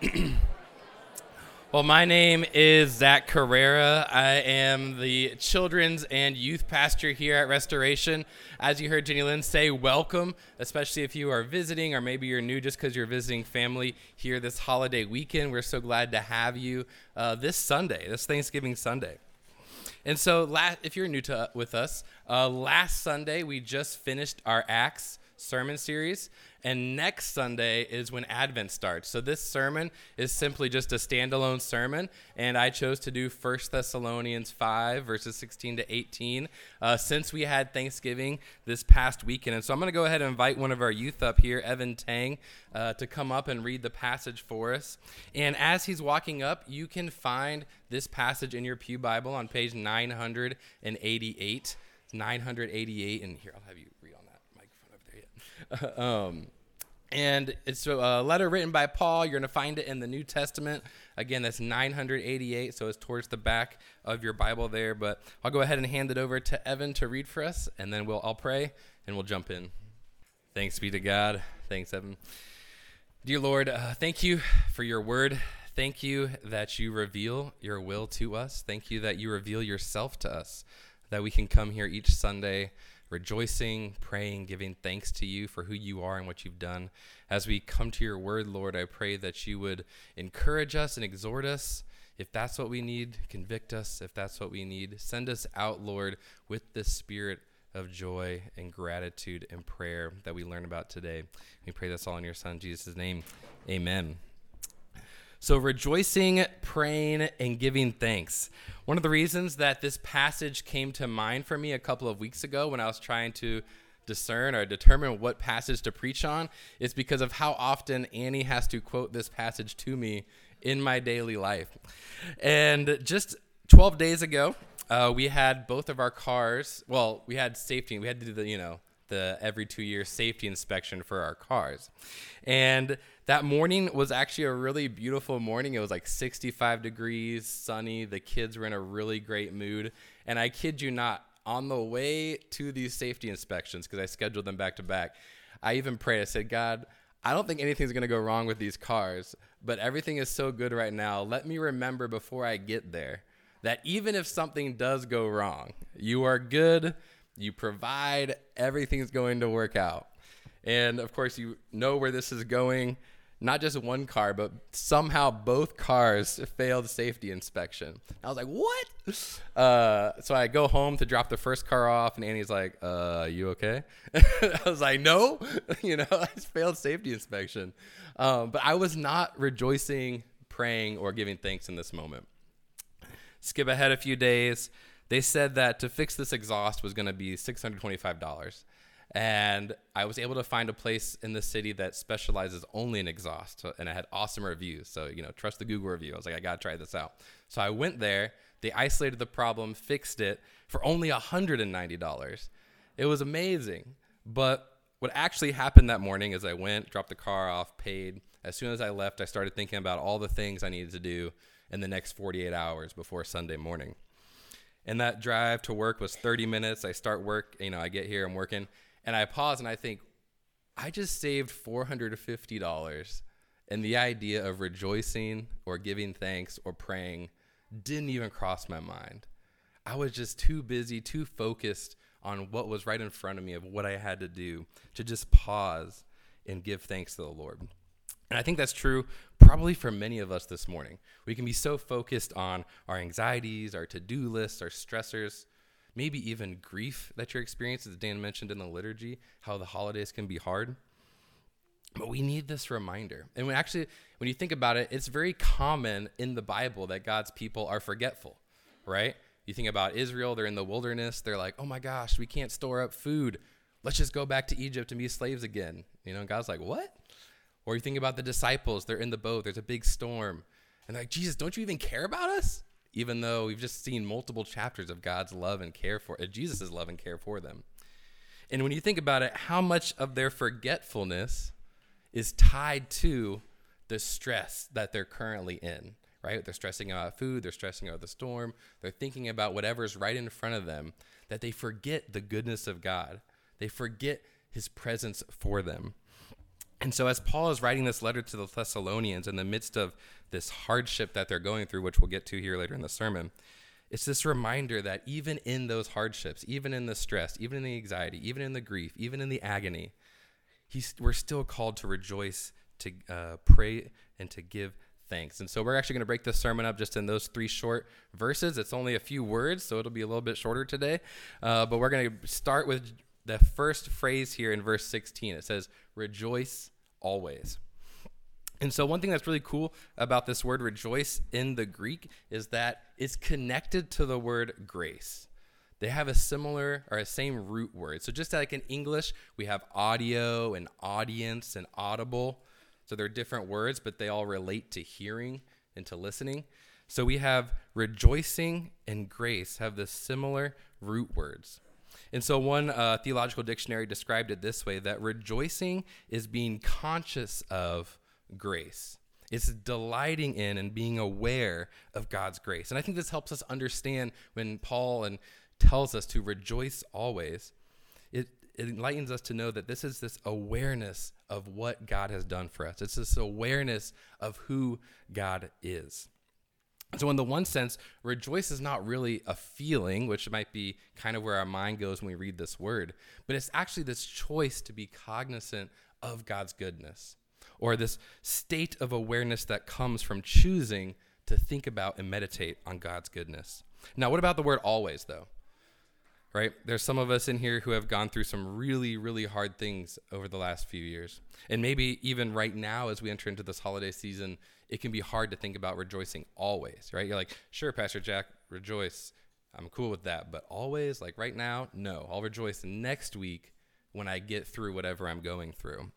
well, my name is Zach Carrera. I am the children's and youth pastor here at Restoration. As you heard Jenny Lynn say, welcome, especially if you are visiting or maybe you're new just because you're visiting family here this holiday weekend. We're so glad to have you uh, this Sunday, this Thanksgiving Sunday. And so, last, if you're new to with us, uh, last Sunday we just finished our Acts sermon series. And next Sunday is when Advent starts. So this sermon is simply just a standalone sermon. And I chose to do 1 Thessalonians 5, verses 16 to 18, uh, since we had Thanksgiving this past weekend. And so I'm going to go ahead and invite one of our youth up here, Evan Tang, uh, to come up and read the passage for us. And as he's walking up, you can find this passage in your Pew Bible on page 988. 988. And here, I'll have you um, and it's a letter written by Paul. You're going to find it in the New Testament. Again, that's 988, so it's towards the back of your Bible there. But I'll go ahead and hand it over to Evan to read for us, and then we'll I'll pray and we'll jump in. Thanks be to God. Thanks, Evan. Dear Lord, uh, thank you for your word. Thank you that you reveal your will to us. Thank you that you reveal yourself to us, that we can come here each Sunday rejoicing, praying, giving thanks to you for who you are and what you've done. As we come to your word, Lord, I pray that you would encourage us and exhort us. If that's what we need, convict us. If that's what we need, send us out, Lord, with this spirit of joy and gratitude and prayer that we learn about today. We pray this all in your Son, Jesus' name. Amen. So, rejoicing, praying, and giving thanks. One of the reasons that this passage came to mind for me a couple of weeks ago when I was trying to discern or determine what passage to preach on is because of how often Annie has to quote this passage to me in my daily life. And just 12 days ago, uh, we had both of our cars. Well, we had safety. We had to do the, you know, the every two year safety inspection for our cars. And that morning was actually a really beautiful morning. It was like 65 degrees, sunny. The kids were in a really great mood. And I kid you not, on the way to these safety inspections, because I scheduled them back to back, I even prayed. I said, God, I don't think anything's going to go wrong with these cars, but everything is so good right now. Let me remember before I get there that even if something does go wrong, you are good, you provide, everything's going to work out. And of course, you know where this is going not just one car, but somehow both cars failed safety inspection. I was like, what? Uh, so I go home to drop the first car off, and Annie's like, uh, you okay? I was like, no, you know, I failed safety inspection. Um, but I was not rejoicing, praying, or giving thanks in this moment. Skip ahead a few days. They said that to fix this exhaust was going to be $625 and I was able to find a place in the city that specializes only in exhaust, and I had awesome reviews. So you know, trust the Google review. I was like, I gotta try this out. So I went there. They isolated the problem, fixed it for only $190. It was amazing. But what actually happened that morning is I went, dropped the car off, paid. As soon as I left, I started thinking about all the things I needed to do in the next 48 hours before Sunday morning. And that drive to work was 30 minutes. I start work, you know, I get here, I'm working and I pause and I think, I just saved $450. And the idea of rejoicing or giving thanks or praying didn't even cross my mind. I was just too busy, too focused on what was right in front of me of what I had to do to just pause and give thanks to the Lord. And I think that's true probably for many of us this morning. We can be so focused on our anxieties, our to do lists, our stressors, maybe even grief that you're experiencing, as Dan mentioned in the liturgy, how the holidays can be hard. But we need this reminder. And when actually, when you think about it, it's very common in the Bible that God's people are forgetful, right? You think about Israel, they're in the wilderness, they're like, oh my gosh, we can't store up food. Let's just go back to Egypt and be slaves again. You know, God's like, what? Or you think about the disciples, they're in the boat, there's a big storm. And like, Jesus, don't you even care about us? even though we've just seen multiple chapters of God's love and care for uh, Jesus' love and care for them. And when you think about it, how much of their forgetfulness is tied to the stress that they're currently in, right? They're stressing out food, they're stressing out the storm, they're thinking about whatever's right in front of them, that they forget the goodness of God. They forget his presence for them. And so, as Paul is writing this letter to the Thessalonians in the midst of this hardship that they're going through, which we'll get to here later in the sermon, it's this reminder that even in those hardships, even in the stress, even in the anxiety, even in the grief, even in the agony, we're still called to rejoice, to uh, pray, and to give thanks. And so we're actually going to break this sermon up just in those three short verses. It's only a few words, so it'll be a little bit shorter today. Uh, but we're going to start with the first phrase here in verse 16. It says, Rejoice always. And so, one thing that's really cool about this word rejoice in the Greek is that it's connected to the word grace. They have a similar or a same root word. So, just like in English, we have audio and audience and audible. So, they're different words, but they all relate to hearing and to listening. So, we have rejoicing and grace have the similar root words. And so, one uh, theological dictionary described it this way that rejoicing is being conscious of grace. It's delighting in and being aware of God's grace. And I think this helps us understand when Paul and tells us to rejoice always. It, it enlightens us to know that this is this awareness of what God has done for us. It's this awareness of who God is. So, in the one sense, rejoice is not really a feeling, which might be kind of where our mind goes when we read this word, but it's actually this choice to be cognizant of God's goodness or this state of awareness that comes from choosing to think about and meditate on God's goodness. Now, what about the word always, though? Right? There's some of us in here who have gone through some really, really hard things over the last few years. And maybe even right now, as we enter into this holiday season, it can be hard to think about rejoicing always, right? You're like, sure, Pastor Jack, rejoice. I'm cool with that. But always, like right now, no. I'll rejoice next week when I get through whatever I'm going through.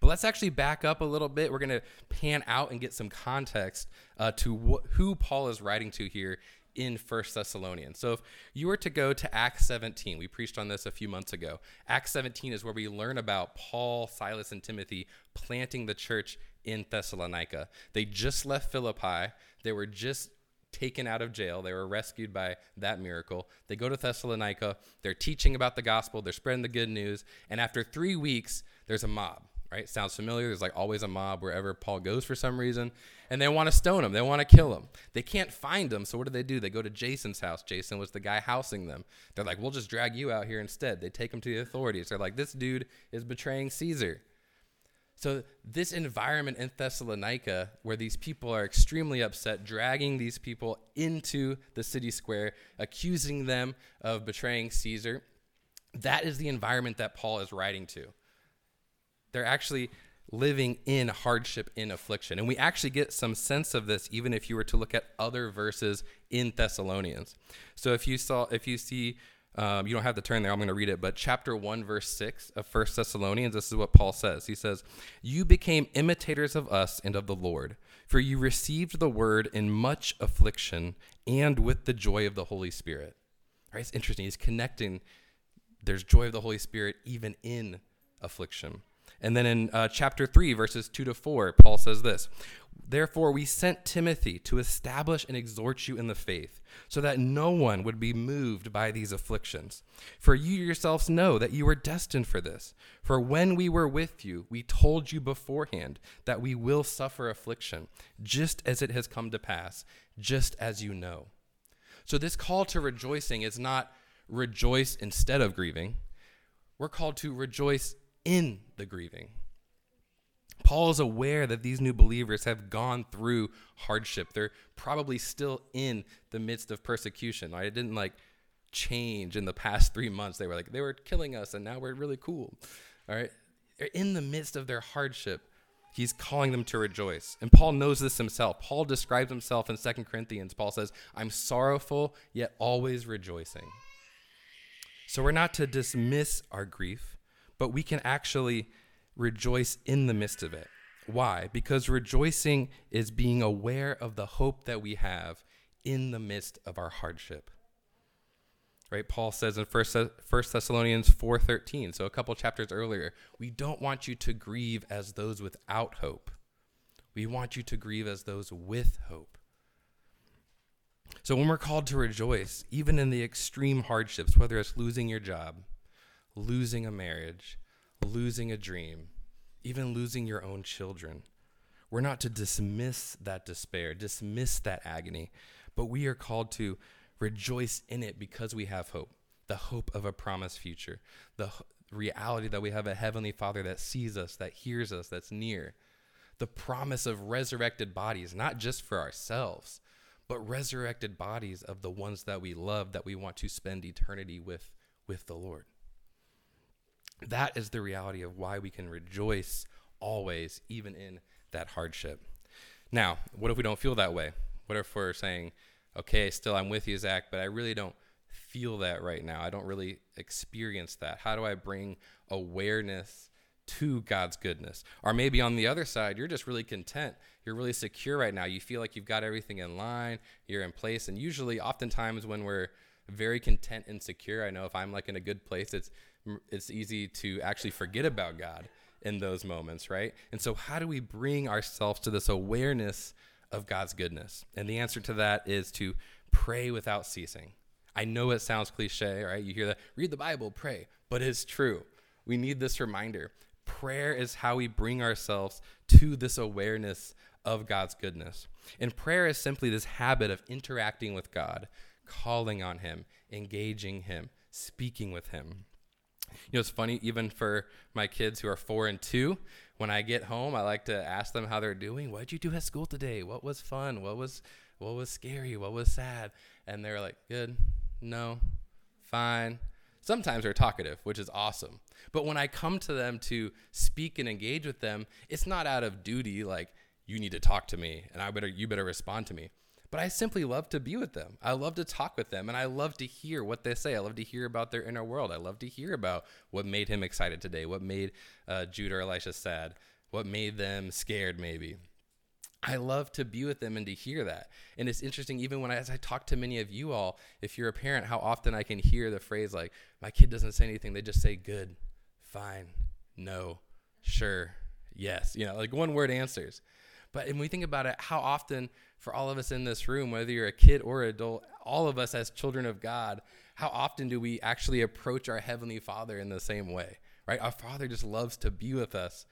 But let's actually back up a little bit. We're going to pan out and get some context uh, to wh- who Paul is writing to here in First Thessalonians. So if you were to go to Acts 17, we preached on this a few months ago. Acts 17 is where we learn about Paul, Silas, and Timothy planting the church in Thessalonica. They just left Philippi. They were just taken out of jail. They were rescued by that miracle. They go to Thessalonica. They're teaching about the gospel. They're spreading the good news. And after three weeks, there's a mob right? Sounds familiar. There's like always a mob wherever Paul goes for some reason, and they want to stone him. They want to kill him. They can't find him, so what do they do? They go to Jason's house. Jason was the guy housing them. They're like, "We'll just drag you out here instead." They take him to the authorities. They're like, "This dude is betraying Caesar." So this environment in Thessalonica, where these people are extremely upset, dragging these people into the city square, accusing them of betraying Caesar, that is the environment that Paul is writing to. They're actually living in hardship, in affliction. And we actually get some sense of this even if you were to look at other verses in Thessalonians. So if you saw, if you see, um, you don't have to turn there, I'm going to read it, but chapter 1, verse 6 of First Thessalonians, this is what Paul says. He says, You became imitators of us and of the Lord, for you received the word in much affliction and with the joy of the Holy Spirit. Right? It's interesting. He's connecting, there's joy of the Holy Spirit even in affliction. And then in uh, chapter 3, verses 2 to 4, Paul says this Therefore, we sent Timothy to establish and exhort you in the faith, so that no one would be moved by these afflictions. For you yourselves know that you were destined for this. For when we were with you, we told you beforehand that we will suffer affliction, just as it has come to pass, just as you know. So, this call to rejoicing is not rejoice instead of grieving. We're called to rejoice in the grieving. Paul is aware that these new believers have gone through hardship. They're probably still in the midst of persecution. Right? It didn't like change in the past three months. They were like, they were killing us and now we're really cool. All right. They're in the midst of their hardship. He's calling them to rejoice. And Paul knows this himself. Paul describes himself in Second Corinthians. Paul says, I'm sorrowful, yet always rejoicing. So we're not to dismiss our grief but we can actually rejoice in the midst of it. Why? Because rejoicing is being aware of the hope that we have in the midst of our hardship. Right? Paul says in 1 Thessalonians 4:13, so a couple chapters earlier, we don't want you to grieve as those without hope. We want you to grieve as those with hope. So when we're called to rejoice, even in the extreme hardships, whether it's losing your job, losing a marriage, losing a dream, even losing your own children. We're not to dismiss that despair, dismiss that agony, but we are called to rejoice in it because we have hope the hope of a promised future, the reality that we have a heavenly Father that sees us, that hears us, that's near, the promise of resurrected bodies, not just for ourselves, but resurrected bodies of the ones that we love, that we want to spend eternity with, with the Lord. That is the reality of why we can rejoice always, even in that hardship. Now, what if we don't feel that way? What if we're saying, okay, still I'm with you, Zach, but I really don't feel that right now. I don't really experience that. How do I bring awareness to God's goodness? Or maybe on the other side, you're just really content. You're really secure right now. You feel like you've got everything in line, you're in place. And usually, oftentimes, when we're very content and secure, I know if I'm like in a good place, it's it's easy to actually forget about God in those moments, right? And so, how do we bring ourselves to this awareness of God's goodness? And the answer to that is to pray without ceasing. I know it sounds cliche, right? You hear that, read the Bible, pray, but it's true. We need this reminder. Prayer is how we bring ourselves to this awareness of God's goodness. And prayer is simply this habit of interacting with God, calling on Him, engaging Him, speaking with Him. You know, it's funny, even for my kids who are four and two, when I get home, I like to ask them how they're doing. What did you do at school today? What was fun? What was what was scary? What was sad? And they're like, good, no, fine. Sometimes they're talkative, which is awesome. But when I come to them to speak and engage with them, it's not out of duty like you need to talk to me and I better you better respond to me. But I simply love to be with them. I love to talk with them and I love to hear what they say. I love to hear about their inner world. I love to hear about what made him excited today, what made uh, Jude or Elisha sad, what made them scared maybe. I love to be with them and to hear that. And it's interesting, even when I, as I talk to many of you all, if you're a parent, how often I can hear the phrase like, my kid doesn't say anything. They just say good, fine, no, sure, yes. You know, like one word answers. But when we think about it, how often for all of us in this room, whether you're a kid or adult, all of us as children of God, how often do we actually approach our Heavenly Father in the same way? Right? Our Father just loves to be with us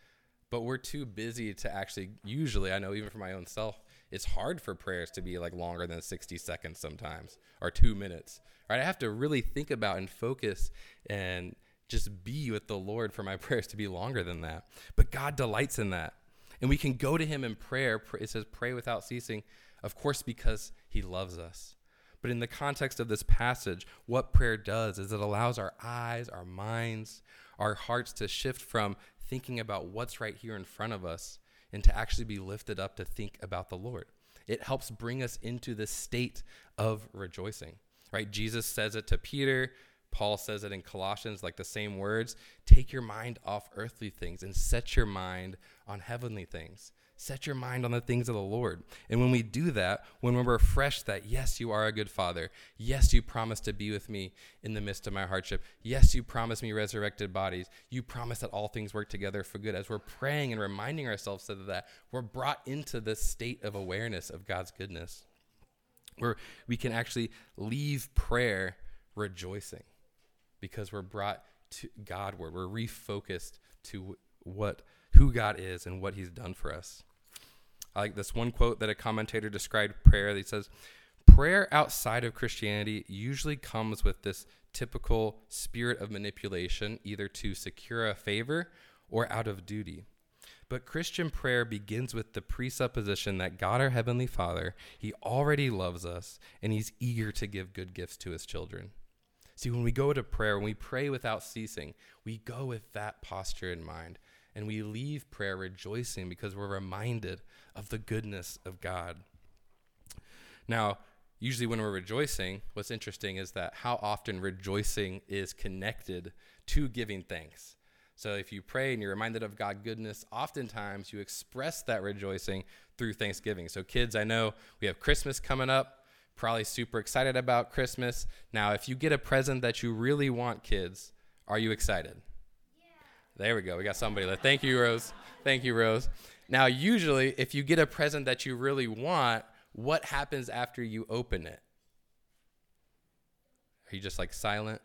but we're too busy to actually usually i know even for my own self it's hard for prayers to be like longer than 60 seconds sometimes or two minutes right i have to really think about and focus and just be with the lord for my prayers to be longer than that but god delights in that and we can go to him in prayer it says pray without ceasing of course because he loves us but in the context of this passage, what prayer does is it allows our eyes, our minds, our hearts to shift from thinking about what's right here in front of us and to actually be lifted up to think about the Lord. It helps bring us into the state of rejoicing, right? Jesus says it to Peter. Paul says it in Colossians, like the same words. Take your mind off earthly things and set your mind on heavenly things. Set your mind on the things of the Lord. And when we do that, when we're refreshed that, yes, you are a good father. Yes, you promise to be with me in the midst of my hardship. Yes, you promise me resurrected bodies. You promise that all things work together for good. As we're praying and reminding ourselves of that, we're brought into this state of awareness of God's goodness, where we can actually leave prayer rejoicing because we're brought to Godward. We're refocused to what who God is and what he's done for us. I like this one quote that a commentator described prayer. He says, Prayer outside of Christianity usually comes with this typical spirit of manipulation, either to secure a favor or out of duty. But Christian prayer begins with the presupposition that God, our Heavenly Father, He already loves us and He's eager to give good gifts to His children. See, when we go to prayer, when we pray without ceasing, we go with that posture in mind and we leave prayer rejoicing because we're reminded of the goodness of God. Now, usually when we're rejoicing, what's interesting is that how often rejoicing is connected to giving thanks. So if you pray and you're reminded of God's goodness, oftentimes you express that rejoicing through thanksgiving. So kids, I know we have Christmas coming up, probably super excited about Christmas. Now, if you get a present that you really want, kids, are you excited? Yeah. There we go. We got somebody. Like, Thank you, Rose. Thank you, Rose. Now, usually, if you get a present that you really want, what happens after you open it? Are you just like silent?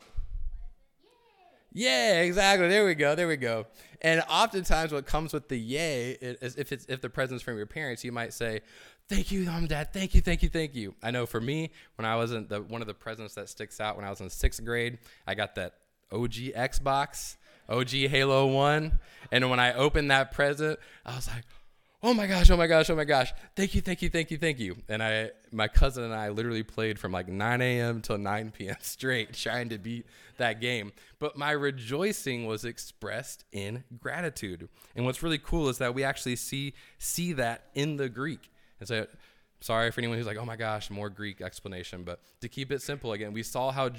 Yeah, exactly. There we go. There we go. And oftentimes, what comes with the yay is if it's if the present's from your parents, you might say, "Thank you, mom, dad. Thank you, thank you, thank you." I know for me, when I was in the one of the presents that sticks out when I was in sixth grade, I got that OG Xbox, OG Halo One, and when I opened that present, I was like, oh my gosh, oh my gosh, oh my gosh, thank you, thank you, thank you, thank you. And I, my cousin and I literally played from like 9 a.m. till 9 p.m. straight trying to beat that game. But my rejoicing was expressed in gratitude. And what's really cool is that we actually see see that in the Greek. And so sorry for anyone who's like, oh my gosh, more Greek explanation. But to keep it simple again, we saw how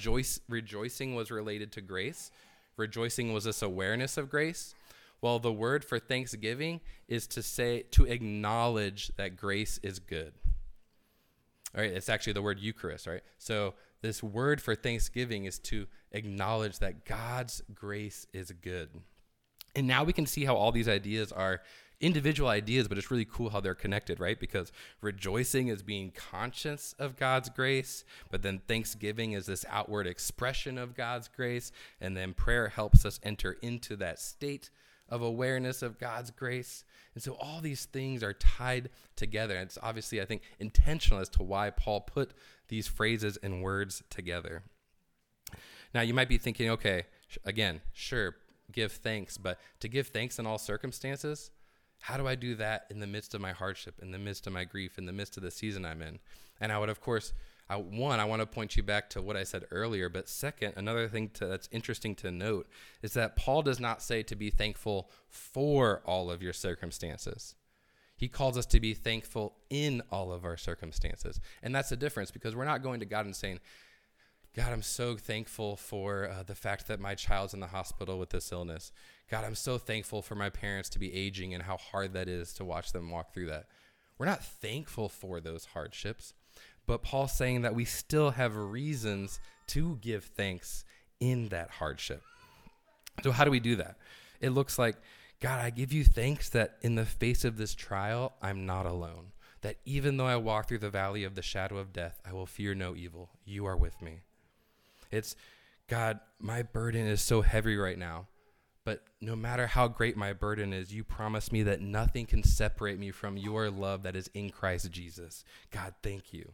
rejoicing was related to grace. Rejoicing was this awareness of grace. Well, the word for thanksgiving is to say, to acknowledge that grace is good. All right, it's actually the word Eucharist, right? So, this word for thanksgiving is to acknowledge that God's grace is good. And now we can see how all these ideas are individual ideas, but it's really cool how they're connected, right? Because rejoicing is being conscious of God's grace, but then thanksgiving is this outward expression of God's grace, and then prayer helps us enter into that state of awareness of God's grace. And so all these things are tied together. And it's obviously, I think, intentional as to why Paul put these phrases and words together. Now, you might be thinking, okay, again, sure, give thanks, but to give thanks in all circumstances, how do I do that in the midst of my hardship, in the midst of my grief, in the midst of the season I'm in? And I would, of course, I, one, I want to point you back to what I said earlier. But second, another thing to, that's interesting to note is that Paul does not say to be thankful for all of your circumstances. He calls us to be thankful in all of our circumstances. And that's the difference because we're not going to God and saying, God, I'm so thankful for uh, the fact that my child's in the hospital with this illness. God, I'm so thankful for my parents to be aging and how hard that is to watch them walk through that. We're not thankful for those hardships. But Paul's saying that we still have reasons to give thanks in that hardship. So, how do we do that? It looks like, God, I give you thanks that in the face of this trial, I'm not alone. That even though I walk through the valley of the shadow of death, I will fear no evil. You are with me. It's, God, my burden is so heavy right now. But no matter how great my burden is, you promise me that nothing can separate me from your love that is in Christ Jesus. God, thank you.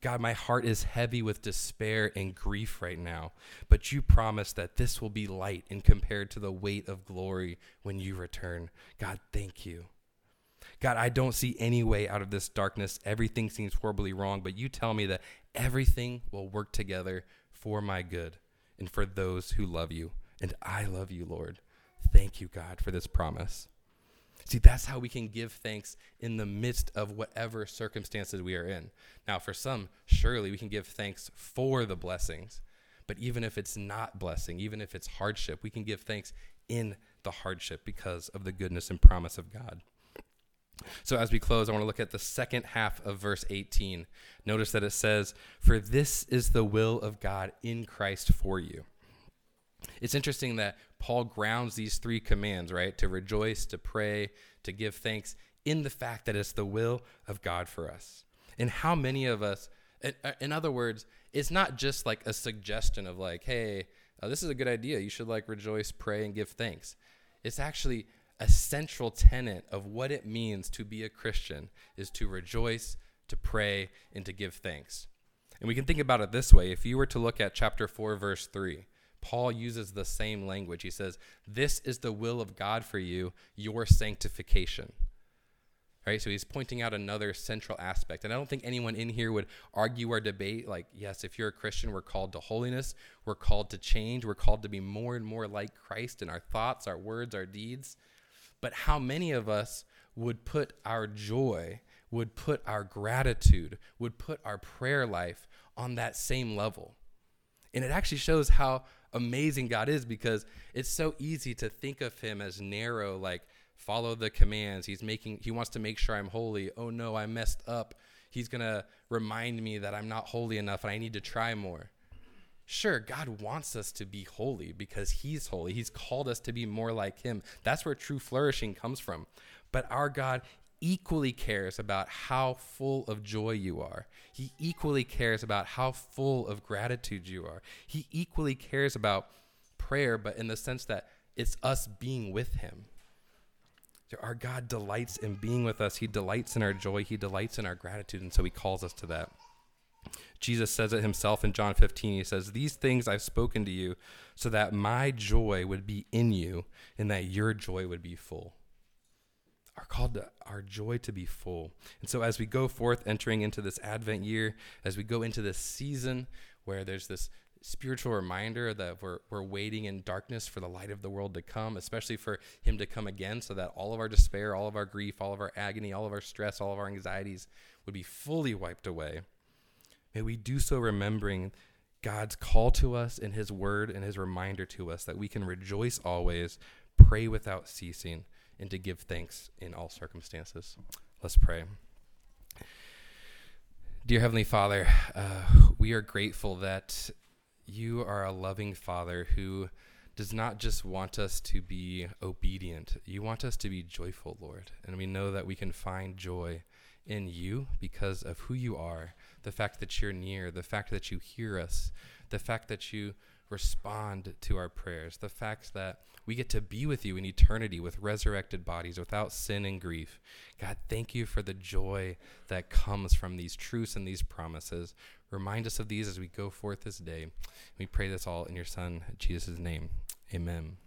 God, my heart is heavy with despair and grief right now, but you promise that this will be light in compared to the weight of glory when you return. God, thank you. God, I don't see any way out of this darkness. Everything seems horribly wrong, but you tell me that everything will work together for my good and for those who love you. And I love you, Lord. Thank you, God, for this promise. See, that's how we can give thanks in the midst of whatever circumstances we are in. Now, for some, surely we can give thanks for the blessings. But even if it's not blessing, even if it's hardship, we can give thanks in the hardship because of the goodness and promise of God. So, as we close, I want to look at the second half of verse 18. Notice that it says, For this is the will of God in Christ for you. It's interesting that Paul grounds these three commands, right? To rejoice, to pray, to give thanks in the fact that it's the will of God for us. And how many of us, in other words, it's not just like a suggestion of like, hey, uh, this is a good idea. You should like rejoice, pray, and give thanks. It's actually a central tenet of what it means to be a Christian is to rejoice, to pray, and to give thanks. And we can think about it this way. If you were to look at chapter 4, verse 3, Paul uses the same language. He says, This is the will of God for you, your sanctification. Right? So he's pointing out another central aspect. And I don't think anyone in here would argue or debate, like, yes, if you're a Christian, we're called to holiness, we're called to change, we're called to be more and more like Christ in our thoughts, our words, our deeds. But how many of us would put our joy, would put our gratitude, would put our prayer life on that same level? And it actually shows how amazing God is because it's so easy to think of him as narrow, like follow the commands. He's making he wants to make sure I'm holy. Oh no, I messed up. He's going to remind me that I'm not holy enough and I need to try more. Sure, God wants us to be holy because He's holy. He's called us to be more like Him. That's where true flourishing comes from. But our God equally cares about how full of joy you are. He equally cares about how full of gratitude you are. He equally cares about prayer, but in the sense that it's us being with Him. Our God delights in being with us. He delights in our joy. He delights in our gratitude. And so He calls us to that. Jesus says it himself in John 15. He says, These things I've spoken to you so that my joy would be in you and that your joy would be full are called to our joy to be full. And so as we go forth entering into this Advent year, as we go into this season where there's this spiritual reminder that we're, we're waiting in darkness for the light of the world to come, especially for him to come again, so that all of our despair, all of our grief, all of our agony, all of our stress, all of our anxieties would be fully wiped away. May we do so remembering God's call to us in his word and his reminder to us that we can rejoice always, pray without ceasing, and to give thanks in all circumstances. Let's pray. Dear Heavenly Father, uh, we are grateful that you are a loving Father who does not just want us to be obedient, you want us to be joyful, Lord. And we know that we can find joy in you because of who you are, the fact that you're near, the fact that you hear us, the fact that you respond to our prayers, the fact that we get to be with you in eternity with resurrected bodies without sin and grief. God, thank you for the joy that comes from these truths and these promises. Remind us of these as we go forth this day. We pray this all in your Son, Jesus' name. Amen.